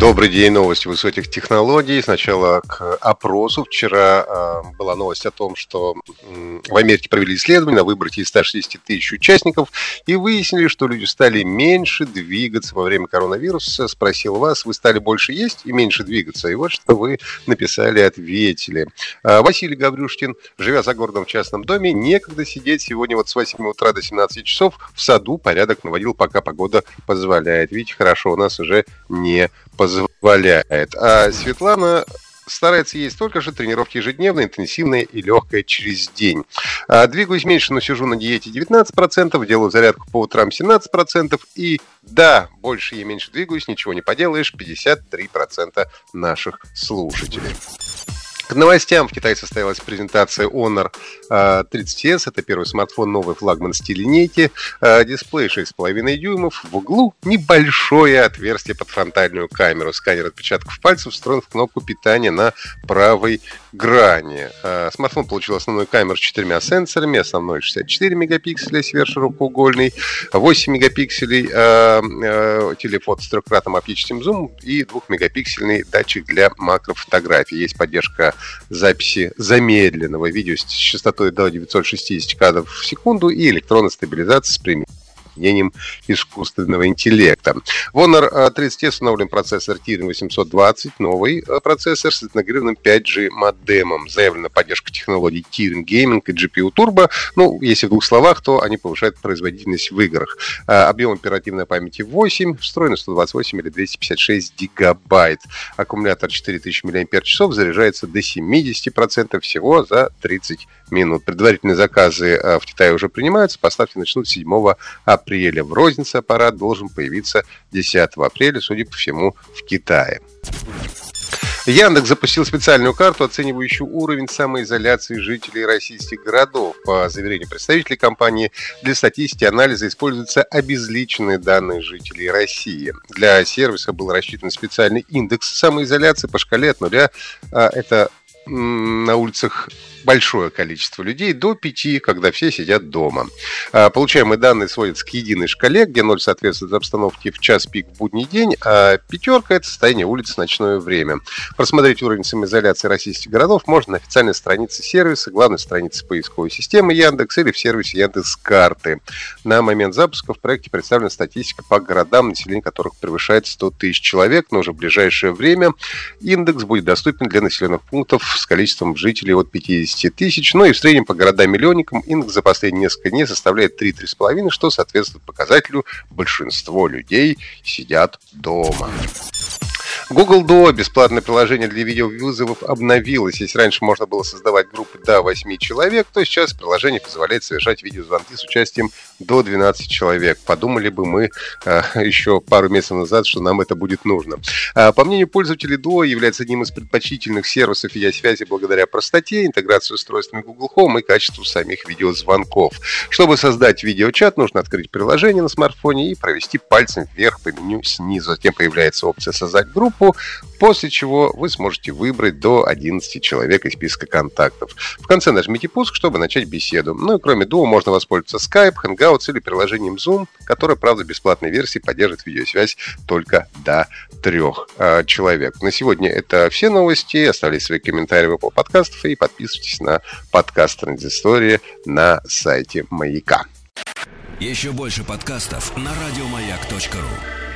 Добрый день, новости высоких технологий. Сначала к опросу. Вчера э, была новость о том, что э, в Америке провели исследование на выборке из 160 тысяч участников и выяснили, что люди стали меньше двигаться во время коронавируса. Спросил вас, вы стали больше есть и меньше двигаться? И вот что вы написали, ответили. Э, Василий Гаврюшкин, живя за городом в частном доме, некогда сидеть сегодня вот с 8 утра до 17 часов в саду порядок наводил, пока погода позволяет. Видите, хорошо, у нас уже не позволяет. А Светлана старается есть только же тренировки ежедневно, интенсивные и легкая через день. А, двигаюсь меньше, но сижу на диете 19%, делаю зарядку по утрам 17%. И да, больше и меньше двигаюсь, ничего не поделаешь, 53% наших слушателей. К новостям в Китае состоялась презентация Honor 30s. А, Это первый смартфон новый флагманской линейки. А, дисплей 6,5 дюймов. В углу небольшое отверстие под фронтальную камеру. Сканер отпечатков пальцев встроен в кнопку питания на правой грани. А, смартфон получил основную камеру с четырьмя сенсорами. Основной 64 мегапикселя сверхширокоугольный, 8 мегапикселей телефон с трехкратным оптическим зумом и 2-мегапиксельный датчик для макрофотографий. Есть поддержка записи замедленного видео с частотой до 960 кадров в секунду и электронной стабилизации с применением применением искусственного интеллекта. В Honor 30 установлен процессор Kirin 820, новый э, процессор с интегрированным 5G модемом. Заявлена поддержка технологий Kirin Gaming и GPU Turbo. Ну, если в двух словах, то они повышают производительность в играх. Э, объем оперативной памяти 8, встроено 128 или 256 гигабайт. Аккумулятор 4000 мАч заряжается до 70% всего за 30 минут. Предварительные заказы э, в Китае уже принимаются. Поставки начнут 7 апреля. В рознице аппарат должен появиться 10 апреля, судя по всему, в Китае. Яндекс запустил специальную карту, оценивающую уровень самоизоляции жителей российских городов. По заверению представителей компании, для статистики и анализа используются обезличенные данные жителей России. Для сервиса был рассчитан специальный индекс самоизоляции по шкале от нуля. А, это на улицах большое количество людей, до 5, когда все сидят дома. А, получаемые данные сводятся к единой шкале, где 0 соответствует обстановке в час пик в будний день, а пятерка – это состояние улиц в ночное время. Просмотреть уровень самоизоляции российских городов можно на официальной странице сервиса, главной странице поисковой системы Яндекс или в сервисе Яндекс Карты. На момент запуска в проекте представлена статистика по городам, население которых превышает 100 тысяч человек, но уже в ближайшее время индекс будет доступен для населенных пунктов с количеством жителей от 50 50 тысяч, но и в среднем по городам-миллионникам индекс за последние несколько дней составляет 3-3,5, что соответствует показателю большинство людей сидят дома. Google Duo, бесплатное приложение для видеовызовов, обновилось. Если раньше можно было создавать группы до 8 человек, то сейчас приложение позволяет совершать видеозвонки с участием до 12 человек. Подумали бы мы э, еще пару месяцев назад, что нам это будет нужно. Э, по мнению пользователей, Duo является одним из предпочтительных сервисов видеосвязи благодаря простоте, интеграции с устройствами Google Home и качеству самих видеозвонков. Чтобы создать видеочат, нужно открыть приложение на смартфоне и провести пальцем вверх по меню снизу. Затем появляется опция «Создать группу», группу, после чего вы сможете выбрать до 11 человек из списка контактов. В конце нажмите «Пуск», чтобы начать беседу. Ну и кроме Duo можно воспользоваться Skype, Hangouts или приложением Zoom, которое, правда, в бесплатной версии поддерживает видеосвязь только до трех э, человек. На сегодня это все новости. Оставляйте свои комментарии в Apple подкастов и подписывайтесь на подкаст Транзистория на сайте Маяка. Еще больше подкастов на радиомаяк.ру